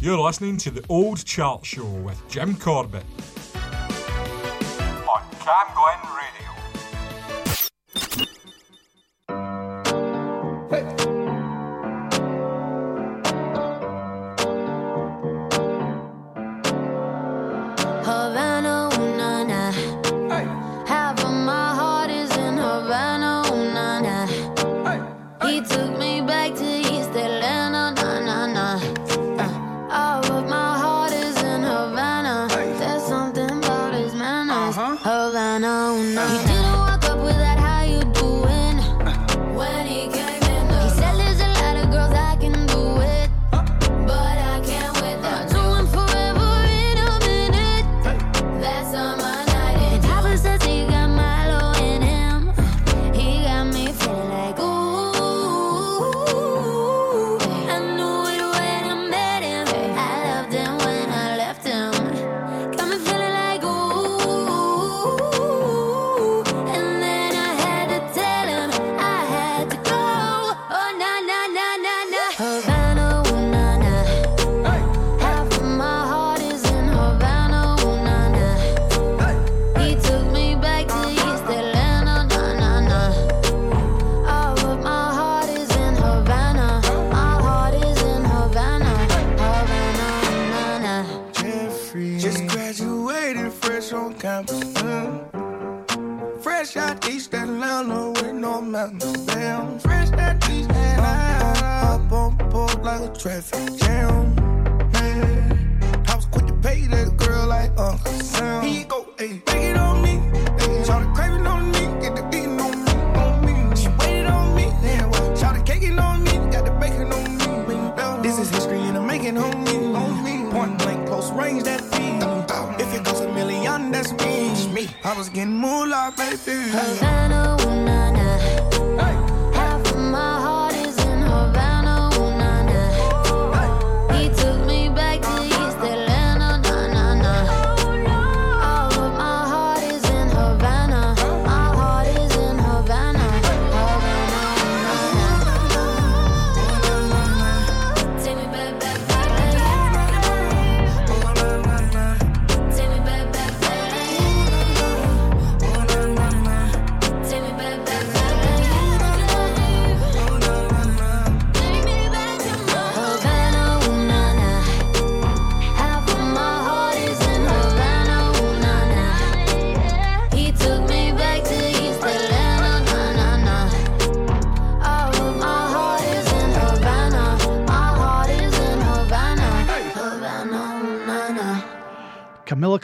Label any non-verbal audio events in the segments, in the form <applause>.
You're listening to the Old Chart Show with Jim Corbett. On Cam Glen baby. Havana.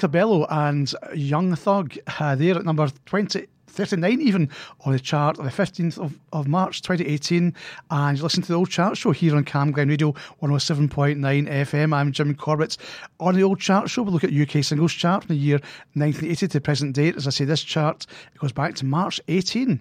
Cabello and Young Thug uh, there at number 20. 39 even on the chart on the 15th of, of March 2018. And you listen to the old chart show here on Cam Glen Radio 107.9 FM. I'm Jim Corbett. On the old chart show, we look at UK singles chart from the year 1980 to the present date. As I say, this chart goes back to March 18.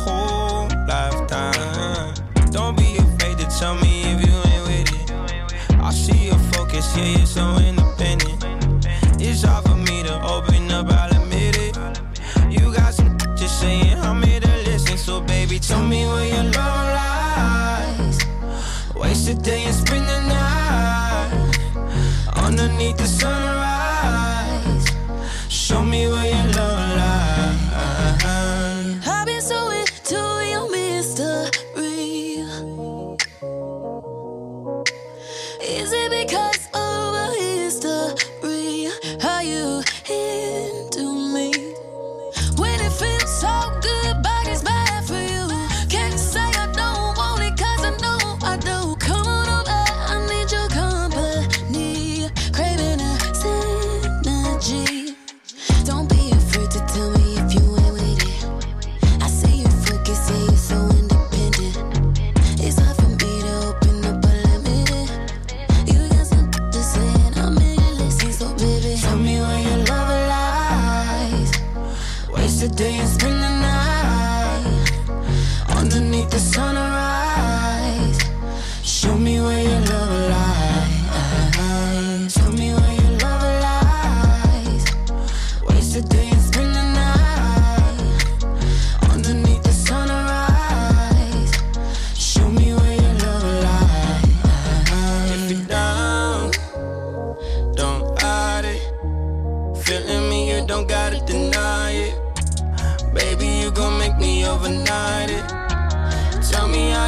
Tell me if you ain't with it. I see your focus, yeah, you're so independent. It's hard for me to open up, I'll admit it. You got some just saying I'm here to listen, so baby, tell me where your love lies. Waste a day and spend the night underneath the sunrise.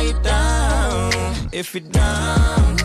You down. If you're down,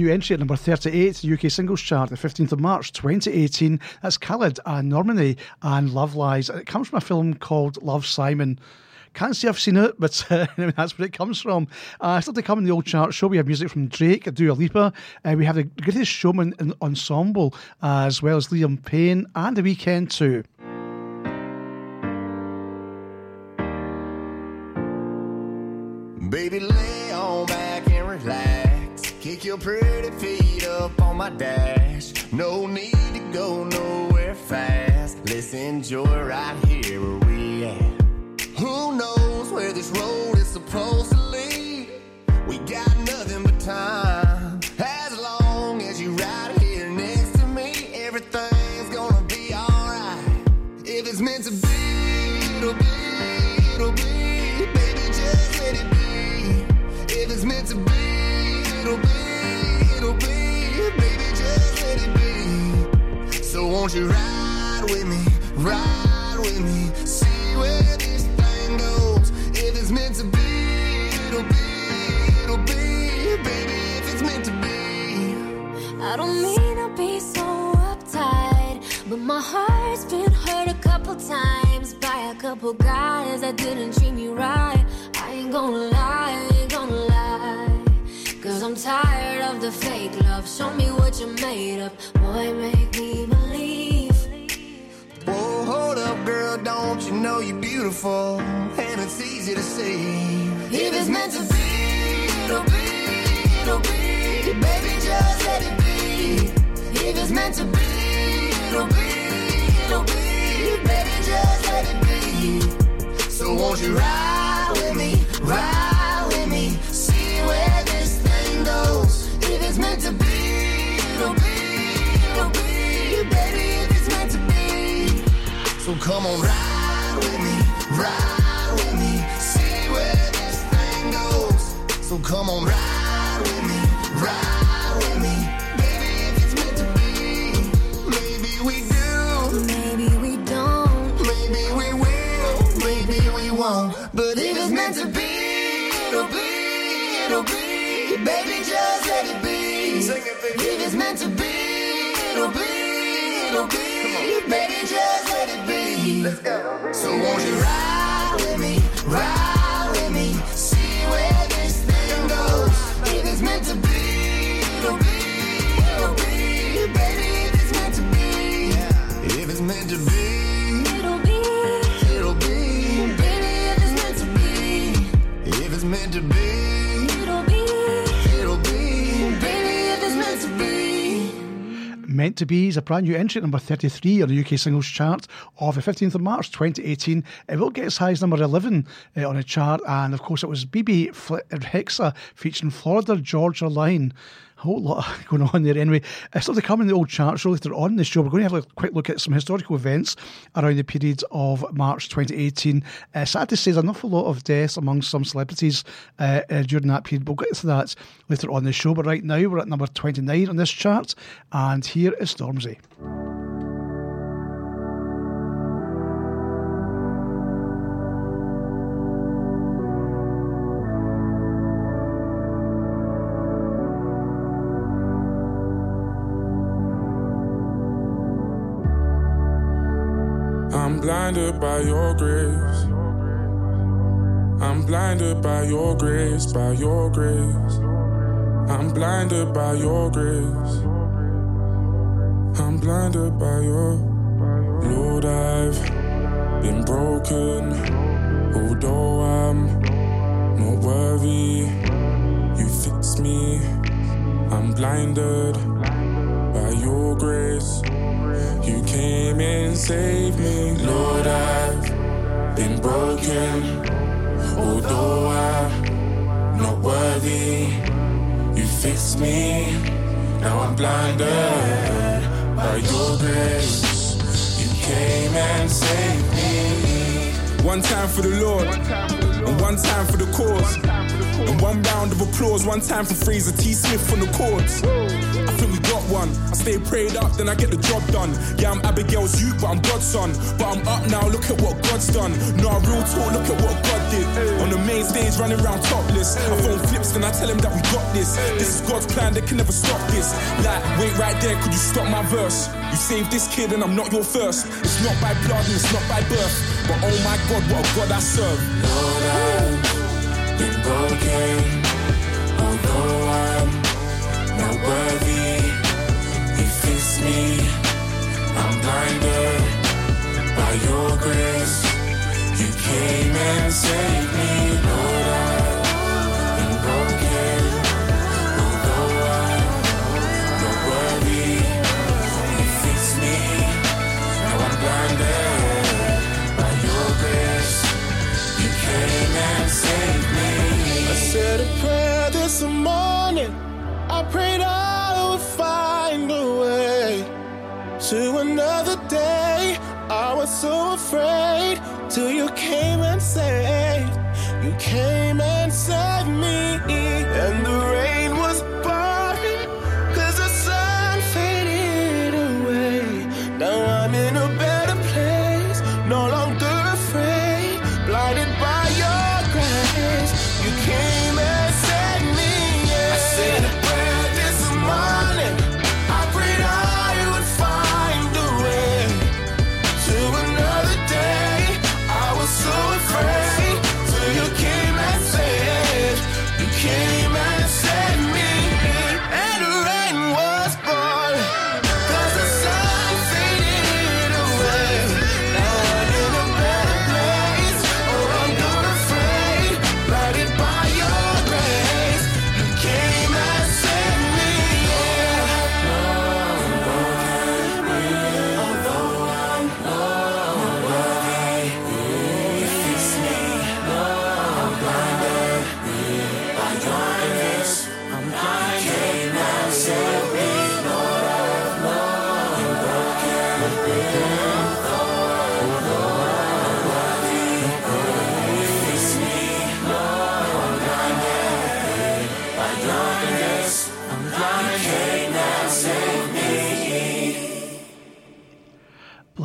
new entry at number 38, the UK Singles Chart, the 15th of March 2018. That's Khalid and Normani and Love Lies. It comes from a film called Love Simon. Can't say I've seen it, but <laughs> uh, that's where it comes from. Uh, still to come in the old chart show, we have music from Drake, Dua Lipa. Uh, we have the Greatest Showman in Ensemble, uh, as well as Liam Payne and The Weeknd too. Baby, lay on back and relax. Kick your up on my dash. No need to go nowhere fast. Let's enjoy right here where we at. Who knows where this road is supposed to lead? We got nothing but time. As long as you right here next to me, everything's gonna be alright. If it's meant to be, it'll be, it'll be. Baby, just let it be. If it's meant to be, won't you ride with me, ride with me, see where this thing goes. If it's meant to be, it'll be, it'll be. Baby, if it's meant to be. I don't mean to be so uptight, but my heart's been hurt a couple times by a couple guys that didn't treat me right. I ain't gonna lie, I ain't gonna lie. Cause I'm tired of the fake love. Show me what you're made of. Boy, make me. Girl, don't you know you're beautiful? And it's easy to see. If it's meant to be, it'll be, it'll be. Baby, just let it be. If it's meant to be, it'll be, it'll be. Baby, just let it be. So won't you ride with me, ride with me, see where this thing goes. If it's meant to be, So come on, ride with me, ride with me, see where this thing goes. So come on, ride with me, ride with me, baby, if it's meant to be. Maybe we do, Maybe we don't. maybe we will, maybe we won't. But If it's meant to be, it'll be, it'll be. Baby, just let it be. Sing it, baby. If it's meant to be, it'll be, it'll be. Baby, So won't you ride with me, ride to Be is a brand new entry at number 33 on the UK Singles Chart of the 15th of March 2018. It will get as high as number 11 uh, on the chart, and of course, it was Bebe Rexha featuring Florida Georgia Line. A whole lot <laughs> going on there anyway. Uh, still to come in the old charts later on in the show. We're going to have a quick look at some historical events around the period of March 2018. Uh, sad to say, there's an awful lot of deaths among some celebrities uh, uh, during that period. We'll get to that later on in the show. But right now, we're at number 29 on this chart, and here is Stormzy. Blinded by your grace. I'm blinded by your grace, by your grace. I'm blinded by your grace. I'm blinded by your Lord. I've been broken, although I'm not worthy. You fix me. I'm blinded by your grace. You came and saved me, Lord. I've been broken, although I'm not worthy. You fixed me, now I'm blinded by your grace. You came and saved me. One time for the Lord, and one time for the cause. And one round of applause, one time for Fraser T. Smith on the chords. I think we got one. I stay prayed up, then I get the job done. Yeah, I'm Abigail's youth, but I'm God's son. But I'm up now, look at what God's done. No, real talk, look at what God did. On the main stage, running around topless. I phone flips, then I tell him that we got this. This is God's plan, they can never stop this. Like, wait right there, could you stop my verse? You saved this kid, and I'm not your first. It's not by blood, and it's not by birth. But oh my God, what a God I serve. Lord, I've been broken, although I'm not worthy. You fix me, I'm blinded by your grace. You came and saved me, Lord. I've said a prayer this morning. I prayed I would find a way to another day. I was so afraid till you came and saved. You came and saved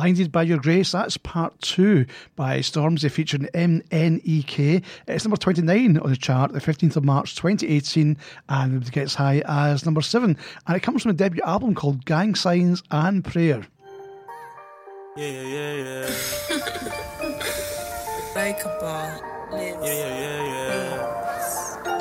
Blinded by Your Grace, that's part two by Stormzy featuring MNEK. It's number 29 on the chart, the 15th of March 2018, and it gets high as number seven. And it comes from a debut album called Gang Signs and Prayer. Yeah, yeah, yeah, yeah. Like a ball. Lives. Yeah, yeah, yeah, yeah.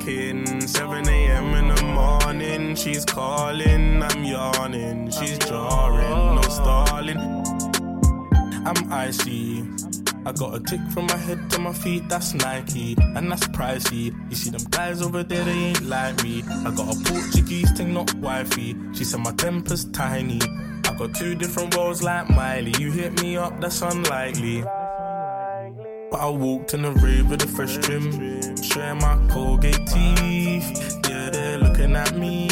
7 a.m. in the morning. She's calling, I'm yawning. She's jarring, no stalling. I'm icy. I got a tick from my head to my feet, that's Nike, and that's pricey. You see them guys over there, they ain't like me. I got a Portuguese thing, not wifey. She said my temper's tiny. I got two different roles like Miley. You hit me up, that's unlikely. I walked in the rave with a fresh trim, showing my Colgate teeth. Yeah, they're looking at me,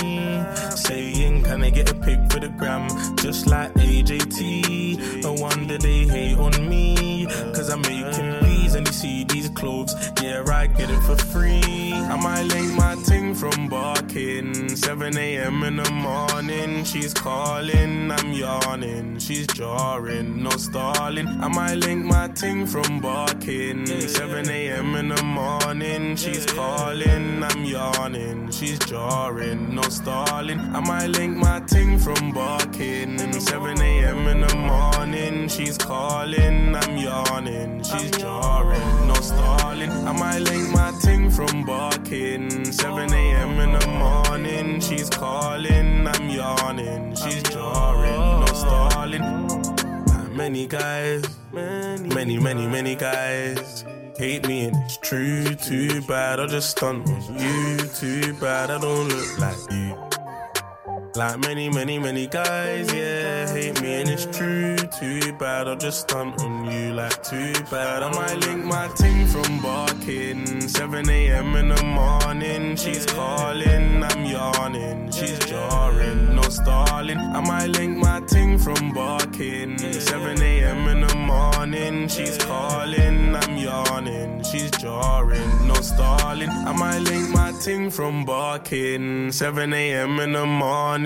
saying, Can I get a pic for the gram? Just like AJT. No wonder they hate on me, cause I'm making beats and they see these clothes. Yeah, I get it for free. I might link my ting from barking. 7 a.m. in the morning. She's calling, I'm yawning. She's jarring, no stalling. I might link my ting from barking. 7 a.m. in the morning. She's calling, I'm yawning. She's jarring, no stalling. I might link my ting from barking. 7 a.m. in the morning. She's calling, I'm yawning. She's jarring, no stalling. I might link my ting from barking. 7 a.m. in the morning. She's calling, I'm yawning. She's jarring, no stalling. Many guys, many, many, many, many guys hate me and it's true. Too bad I just stunt on you. Too bad I don't look like you. Like many, many, many guys, yeah, hate me and it's true. Too bad I just stunt on you. Like too bad I might link my ting from barking. 7 a.m. in the morning, she's calling, I'm yawning. She's jarring, no stalling. I might link my ting from barking. 7 a.m. in the morning, she's calling, I'm yawning. She's jarring, no stalling. I might link my ting from barking. 7 a.m. in the morning,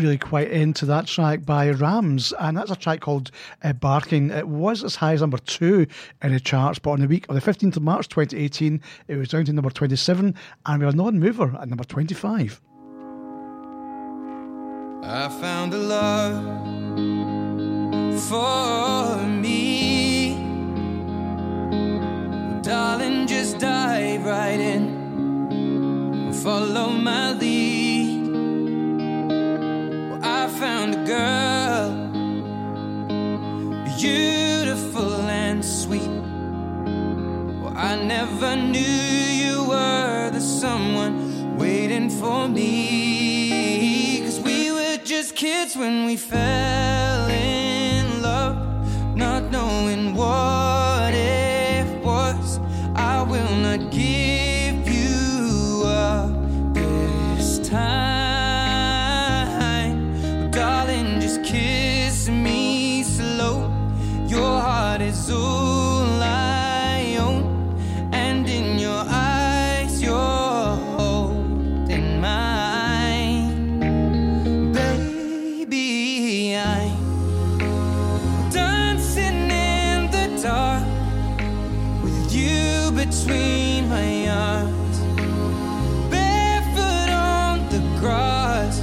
Really quite into that track by Ramz, and that's a track called uh, Barking. It was as high as number two in the charts, but on the week of the 15th of March 2018, it was down to number 27, and we are non mover at number 25. I found a love for me. Darling, just dive right in. Follow my lead. Found a girl, beautiful and sweet. Well, I never knew you were the someone waiting for me. Cause we were just kids when we fell between my arms, barefoot on the grass.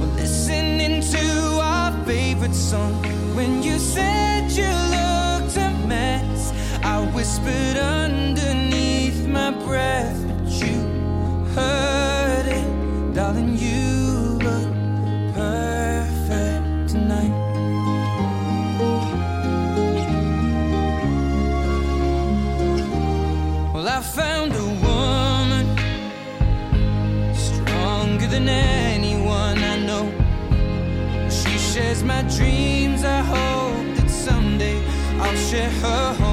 We're listening to our favorite song. When you said you looked a mess, I whispered underneath my breath, but you heard I'll share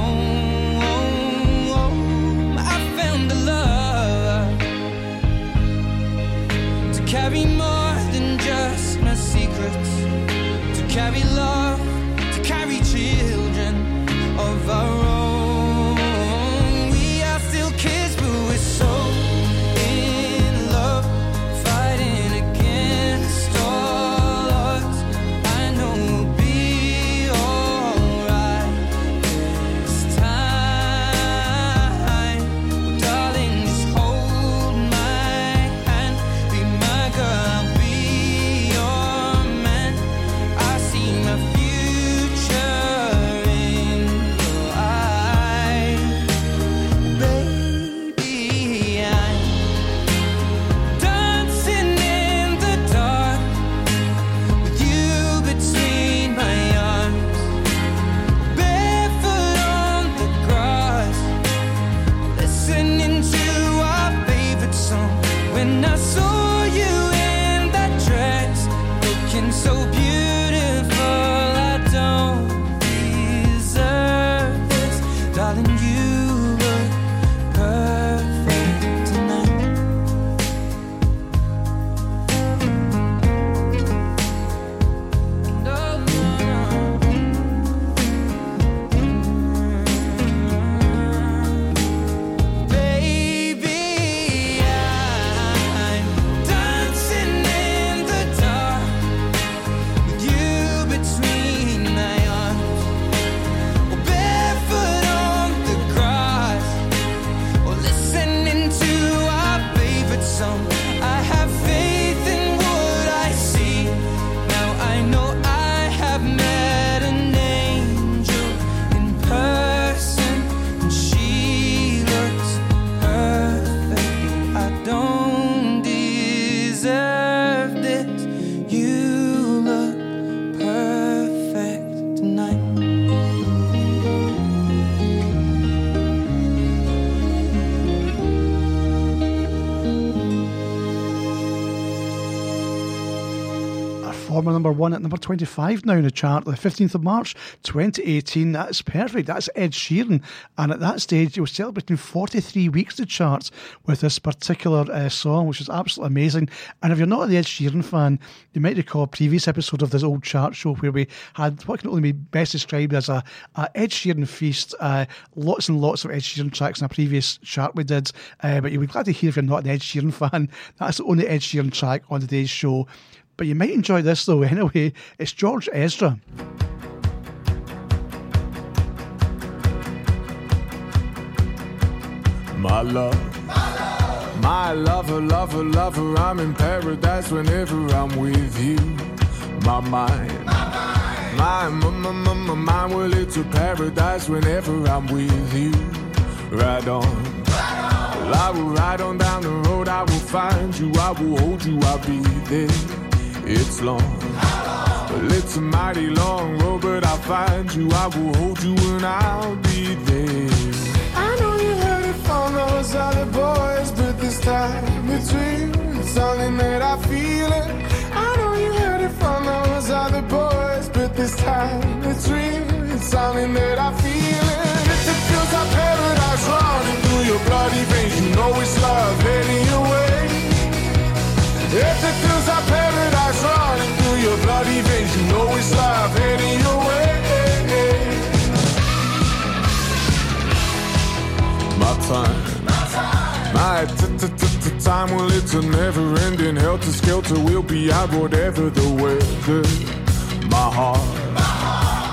number one at number 25 now in the chart, the 15th of March 2018. That's perfect. That's Ed Sheeran. And at that stage, he was celebrating 43 weeks to charts with this particular uh, song, which is absolutely amazing. And if you're not an Ed Sheeran fan, you might recall a previous episode of this old chart show where we had what can only be best described as a, a Ed Sheeran feast. Uh, lots and lots of Ed Sheeran tracks in a previous chart we did. Uh, but you'll be glad to hear if you're not an Ed Sheeran <laughs> fan. That's the only Ed Sheeran track on today's show. But you might enjoy this though <laughs> anyway. It's George Ezra. My love. My lover, lover, lover, I'm in paradise whenever I'm with you. My mind. My, mind, my, my, my, my mind, well, it's a paradise whenever I'm with you. Ride on. I will ride on down the road, I will find you, I will hold you, I'll be there. It's long. Well, it's a mighty long road, but I'll find you, I will hold you, and I'll be there. I know you heard it from those other boys, but this time it's real. It's something that I feel it. I know you heard it from those other boys, but this time it's real. It's something that I feel it. If it feels like paradise running through your bloody veins, you know it's love heading your way. If it feels like running through your bloody veins, you know it's love heading your way. My time, my time, well, it's a never ending helter skelter. We'll be out whatever the weather. My heart,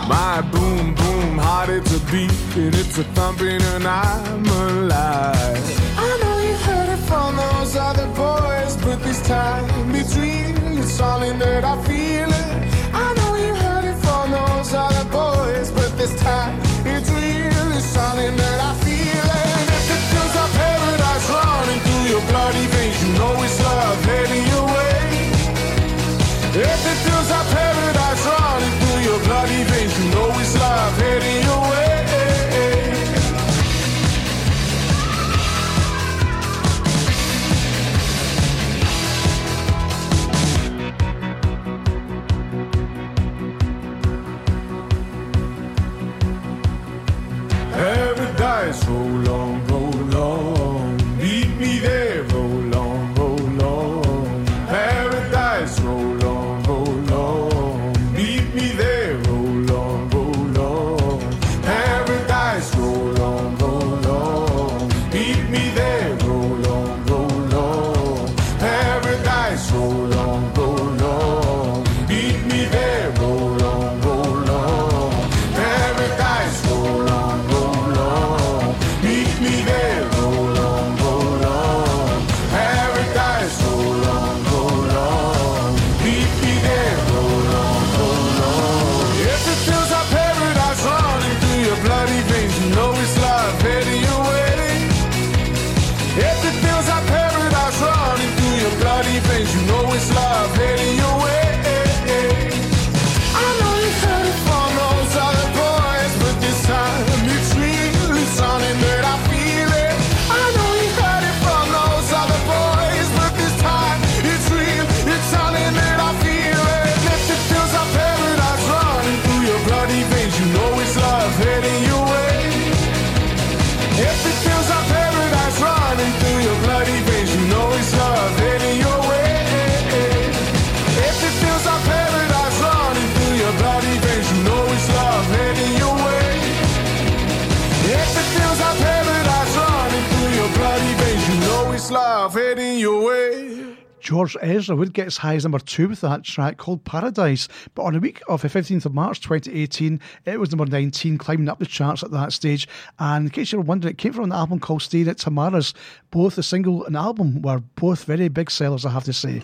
my boom boom heart, it's a beat and it's a thumping, and I'm alive. I know you heard it from those other boys, but this time. It's something that I feel it. I know you heard it from those other boys, but this time Paradise, George Ezra would get as high as number two with that track called Paradise. But on the week of the 15th of March 2018, it was number 19, climbing up the charts at that stage. And in case you're wondering, it came from an album called Staying at Tamara's. Both the single and album were both very big sellers, I have to say.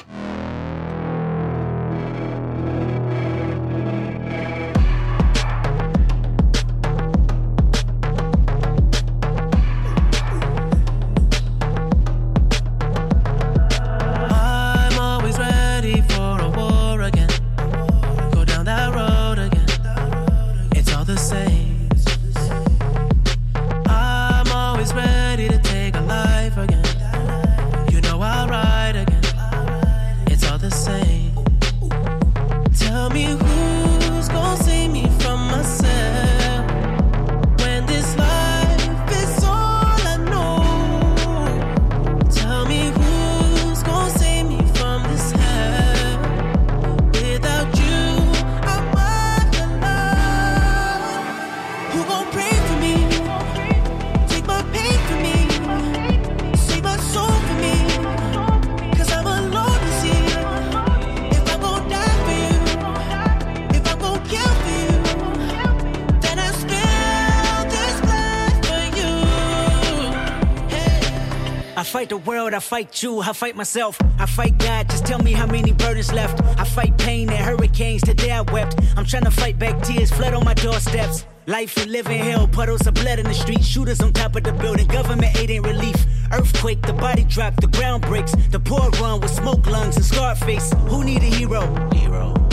You, I fight myself, I fight God. Just tell me how many burdens left. I fight pain and hurricanes. Today I wept. I'm trying to fight back tears, flood on my doorsteps. Life we living hell, puddles of blood in the street, shooters on top of the building. Government aid ain't relief. Earthquake, the body drop, the ground breaks. The poor run with smoke lungs and scarred face. Who need a hero? Hero.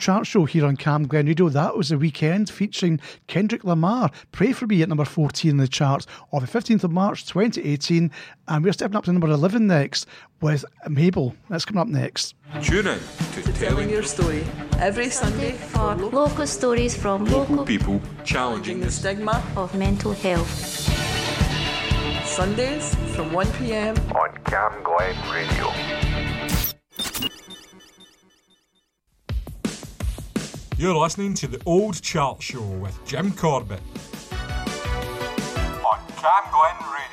Chart show here on Cam Glen Radio. That was the Weeknd featuring Kendrick Lamar. Pray for me at number 14 in the charts on the 15th of March 2018. And we're stepping up to number 11 next with Mabel. That's coming up next. Tune in to Telling your story every Sunday for local stories from local People challenging the stigma of mental health. Sundays from 1 p.m. on Cam Glen Radio. You're listening to the Old Chart Show with Jim Corbett. On Cam Glen Radio.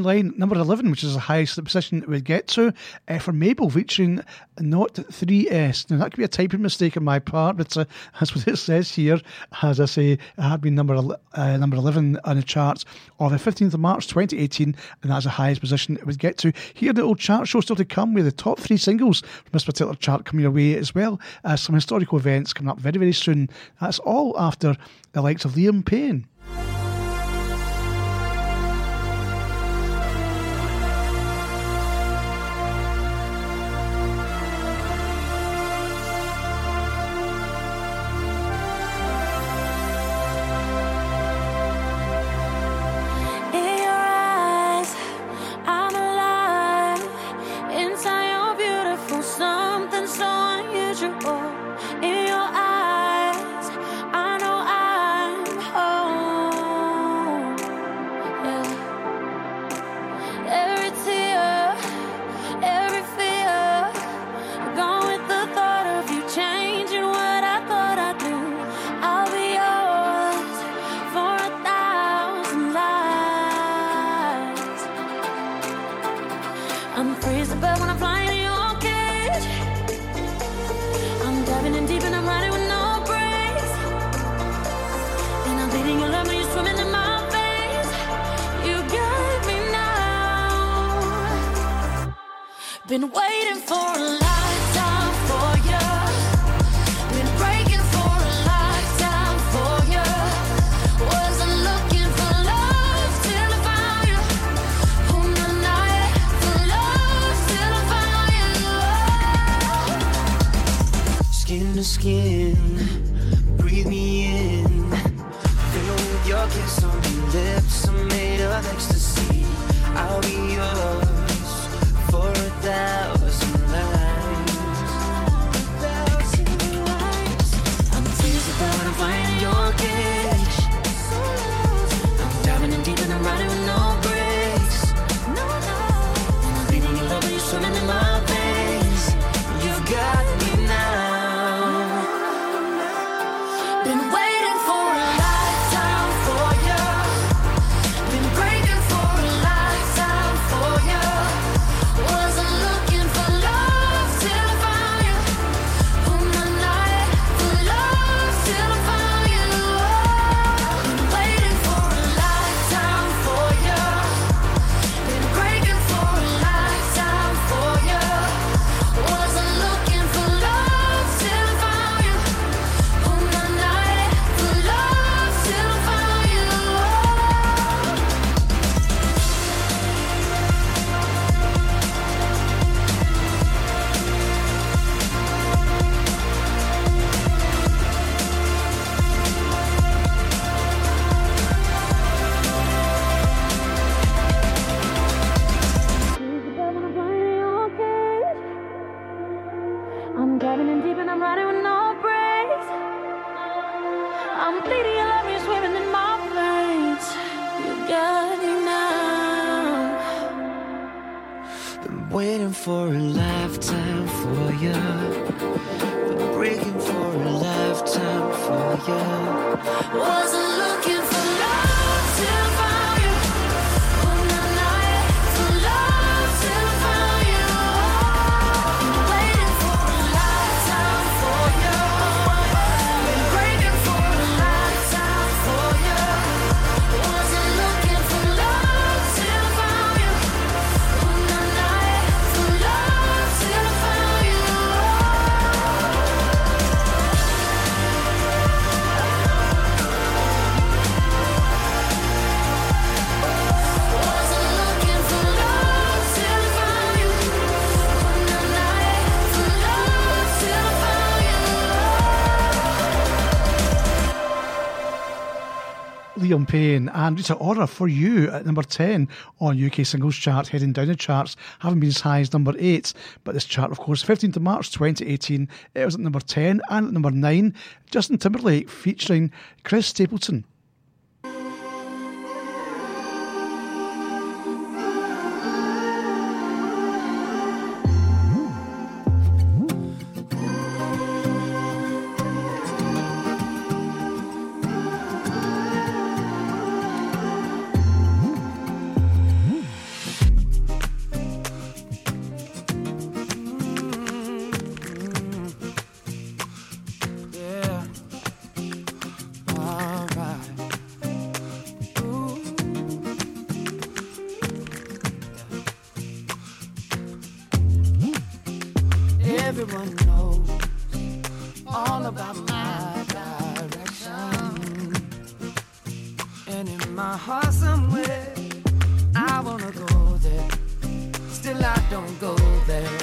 Line, number 11, which is the highest position that we'd get to uh, for Mabel, featuring Not3s. Now, that could be a typing mistake on my part, but uh, <laughs> that's what it says here. As I say, it had been number, uh, number 11 on the charts on the 15th of March 2018, and that's the highest position it would get to. Here, the old chart show still to come with the top three singles from this particular chart coming your way, as well as some historical events coming up very, very soon. That's all after the likes of Liam Payne. Been waiting for a lifetime for you. Been breaking for a lifetime for you. Wasn't looking for love till I found you. For love till I found you. Skin to skin, waiting for a lifetime for you. Been breaking for a lifetime for you. Wasn't looking Liam Payne and Rita Ora for you at number 10 on UK singles chart, heading down the charts, having been as high as number 8. But this chart, of course, 15th of March 2018, it was at number 10 and at number 9, Justin Timberlake featuring Chris Stapleton. Everyone knows all about my direction. And in my heart somewhere, I wanna go there. Still I don't go there.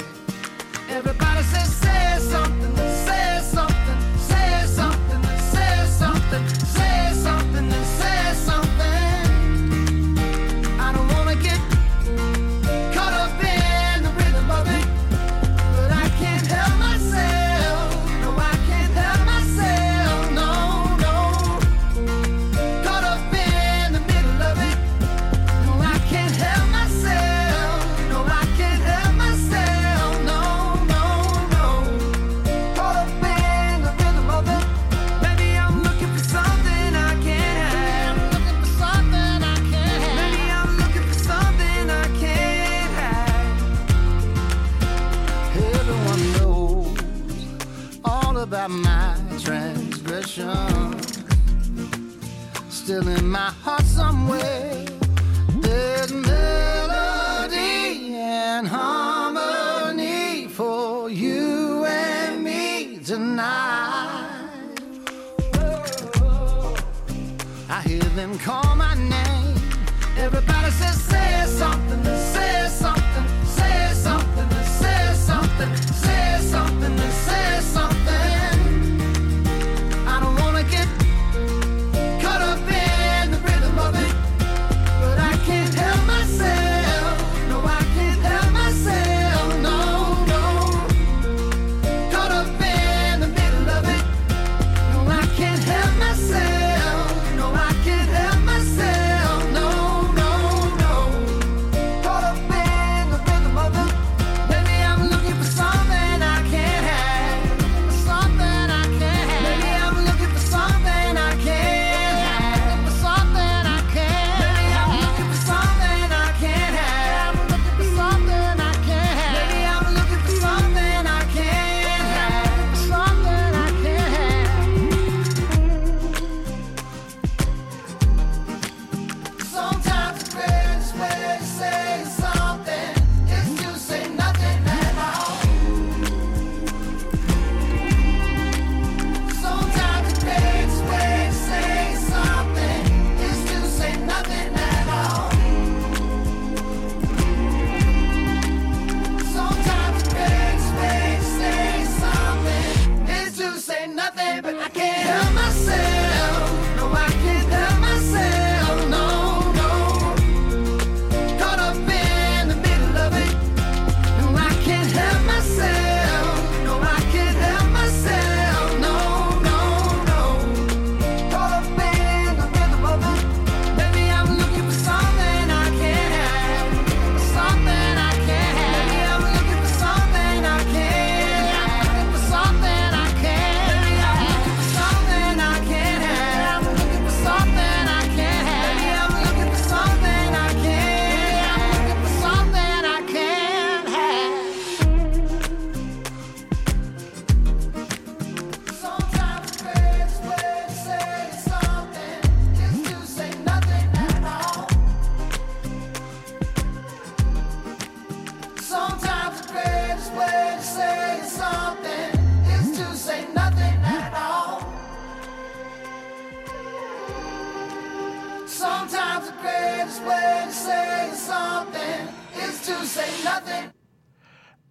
Everybody says, say something. still in my to say nothing.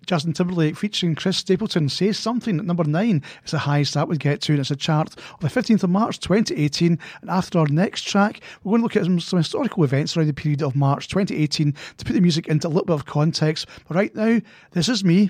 Justin Timberlake featuring Chris Stapleton says something at number nine. It's the highest that would get to, and it's a chart on the 15th of March 2018. And after our next track, we're going to look at some, some historical events around the period of March 2018 to put the music into a little bit of context. But right now, this is me.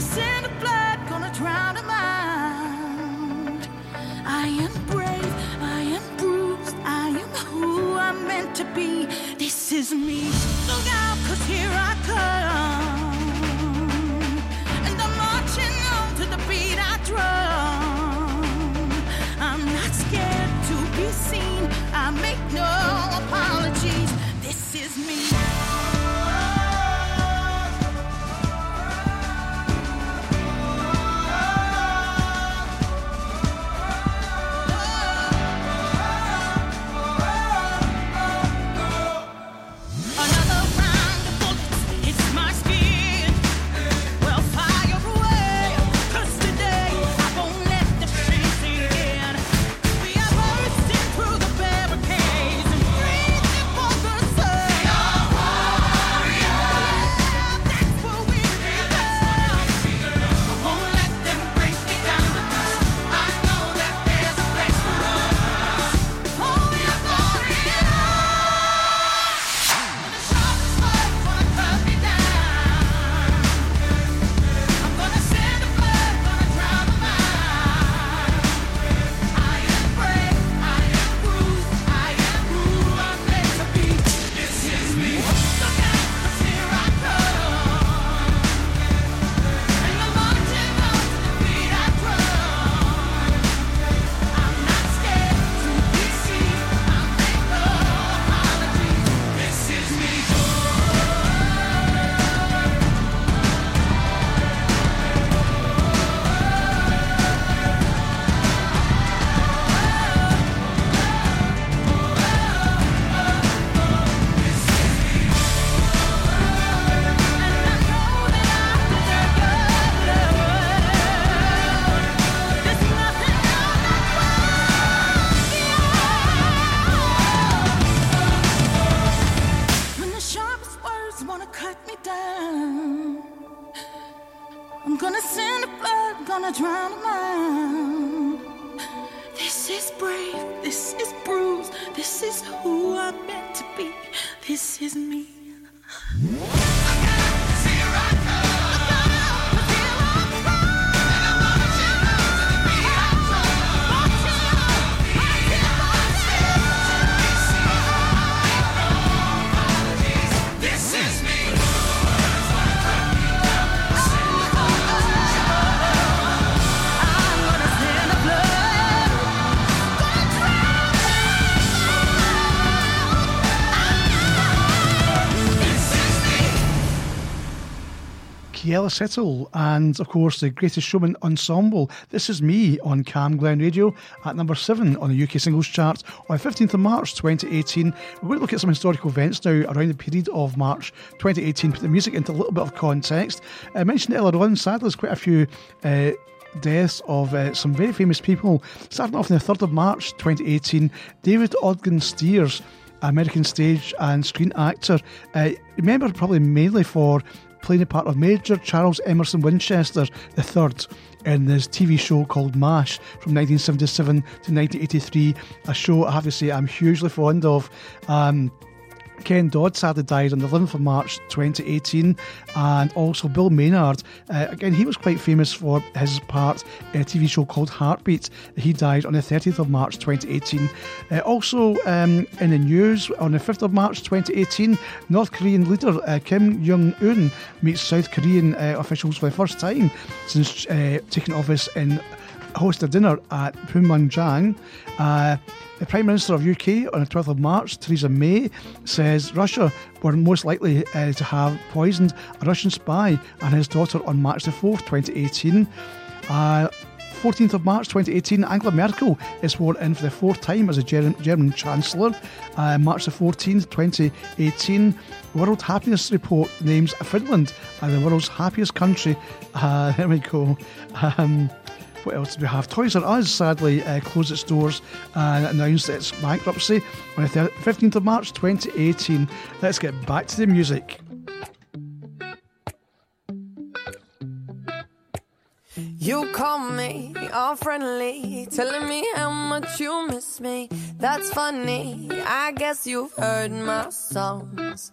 to drown my I am brave I am proof I am who I'm meant to be. This is me. Look out, cause here I come. This is me. Keala Settle and, of course, the Greatest Showman Ensemble. This is me on Cam Glen Radio at number seven on the UK Singles Chart on 15th of March 2018. We're going to look at some historical events now around the period of March 2018, put the music into a little bit of context. I mentioned earlier on, sadly, there's quite a few. Uh, deaths of uh, some very famous people. Starting off on the 3rd of March 2018, David Ogden Stiers, American stage and screen actor. Uh, remembered probably mainly for playing the part of Major Charles Emerson Winchester III in this TV show called MASH from 1977 to 1983. A show I have to say I'm hugely fond of. Um, Ken Dodd sadly died on the 11th of March 2018, and also Bill Maynard. Uh, again, he was quite famous for his part in a TV show called Heartbeat. He died on the 30th of March 2018. Uh, also, um, in the news, on the 5th of March 2018, North Korean leader uh, Kim Jong un meets South Korean uh, officials for the first time since uh, taking office and hosted a dinner at Pyongyang. Uh, the Prime Minister of UK on the 12th of March, Theresa May, says Russia were most likely uh, to have poisoned a Russian spy and his daughter on March the 4th, 2018. Uh, 14th of March 2018, Angela Merkel is sworn in for the fourth time as a Ger- German Chancellor. Uh, March the 14th, 2018, World Happiness Report names Finland as the world's happiest country. Uh, <laughs> there we go. Um, what else do we have? Toys R Us sadly uh, closed its doors and announced its bankruptcy on the thir- 15th of March 2018. Let's get back to the music. You call me all friendly, telling me how much you miss me. That's funny. I guess you've heard my songs.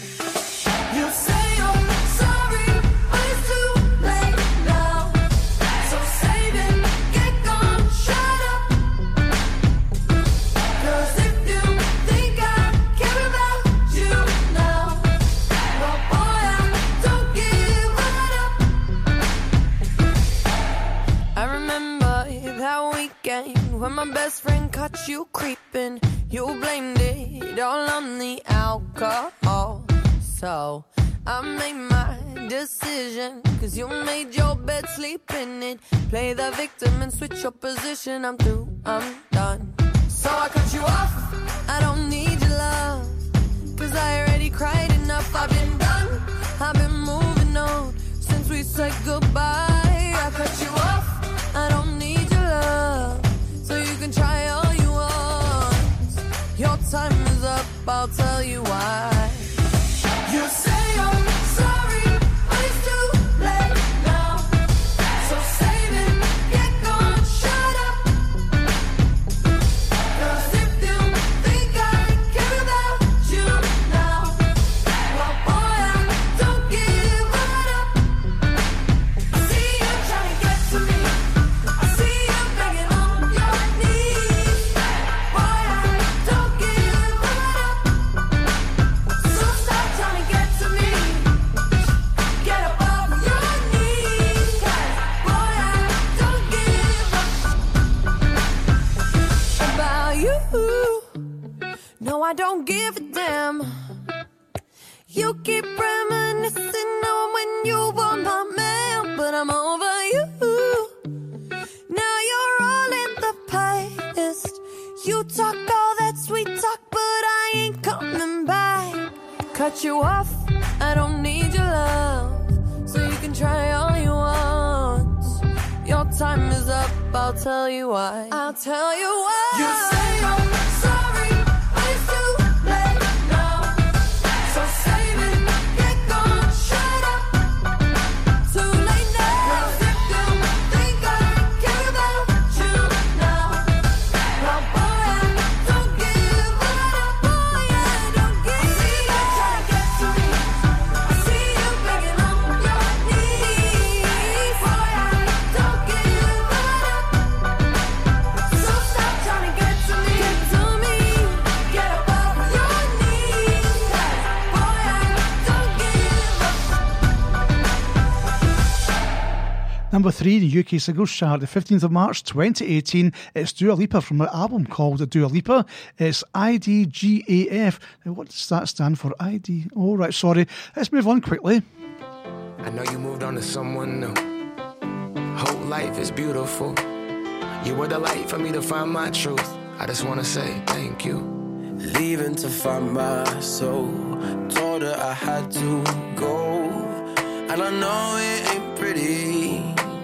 When my best friend caught you creeping. You blamed it all on the alcohol. So I made my decision. Cause you made your bed, sleep in it. Play the victim and switch your position. I'm through, I'm done. So I cut you off. I don't need your love. Cause I already cried enough. I've been done. I've been moving on since we said goodbye. I cut you off. I don't need your love. So you can try all you want. Your time is up. I'll tell you why. Number three, the UK Singles Chart, the 15th of March 2018. It's Dua Lipa from an album called Dua Lipa. It's IDGAF. Now, what does that stand for? ID. Oh, right, sorry. Let's move on quickly. I know you moved on to someone new. Whole life is beautiful. You were the light for me to find my truth. I just wanna say thank you. Leaving to find my soul. Told her I had to go. And I know it ain't pretty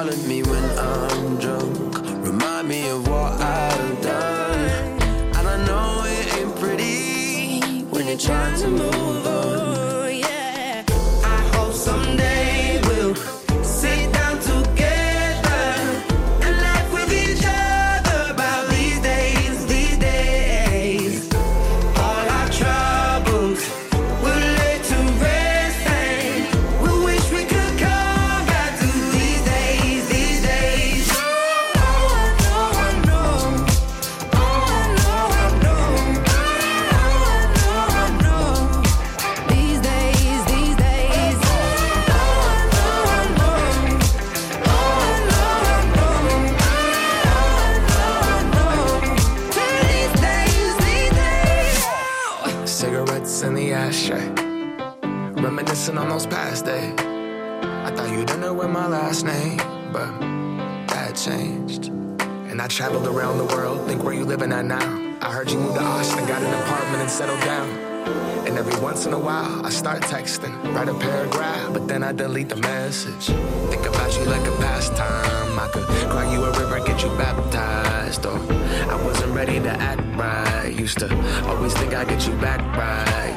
Calling me when I'm drunk, remind me of what I've done. And I know it ain't pretty when you're trying to move on. Traveled around the world. Think where you living at now. I heard you moved to Austin, got an apartment and settled down. And every once in a while, I start texting, write a paragraph, but then I delete the message. Think about you like a pastime. I could cry you a river, get you baptized. Or I wasn't ready to act right. Used to always think I'd get you back right.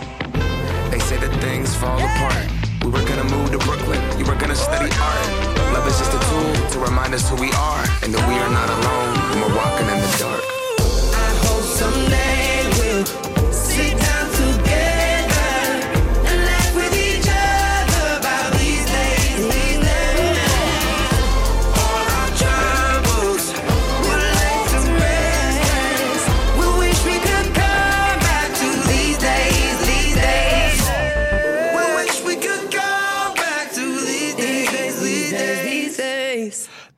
They say that things fall apart. We were gonna move to Brooklyn, you were gonna study art. Love is just a tool to remind us who we are and that we are not alone when we're walking in the dark.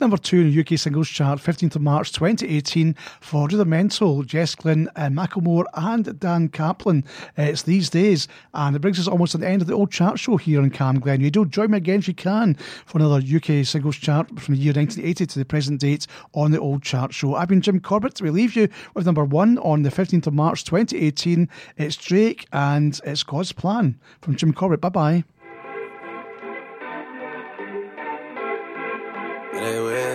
Number two in the UK singles chart, 15th of March 2018 for Rudimental, Jess Glynne, uh, Macklemore, and Dan Caplen. Uh, it's these days, and it brings us almost to the end of the old chart show here on Cam Glen Radio. Join me again if you can for another UK singles chart from the year 1980 to the present date on the old chart show. I've been Jim Corbett. We leave you with number one on the 15th of March 2018. It's Drake and it's God's Plan from Jim Corbett. Bye bye.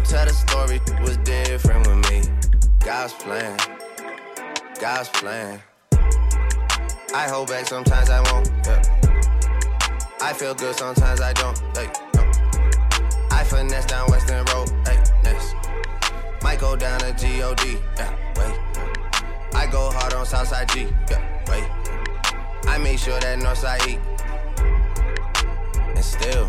Gon' tell the story was different with me. God's plan, God's plan. I hold back sometimes I won't. Yeah. I feel good sometimes I don't. Like, no. I finesse down Weston Road. Hey, next. Might go down to God. Yeah, wait. I go hard on Southside G. Yeah, wait. I make sure that Northside eat. And still.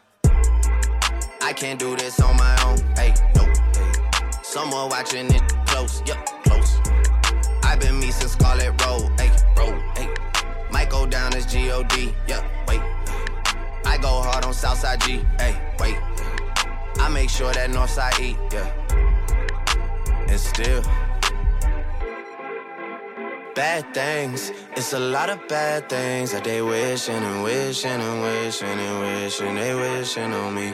I can't do this on my own. Hey, no. Someone watching it close. Yup, close. I've been me since Scarlett Road. Hey, road. Hey. Might go down as G-O-D. Yeah, wait. I go hard on Southside G. Hey, wait. I make sure that Northside eat. Yeah. And still. Bad things, it's a lot of bad things that they wishing and wishing and wishing and wishing they wishing on me.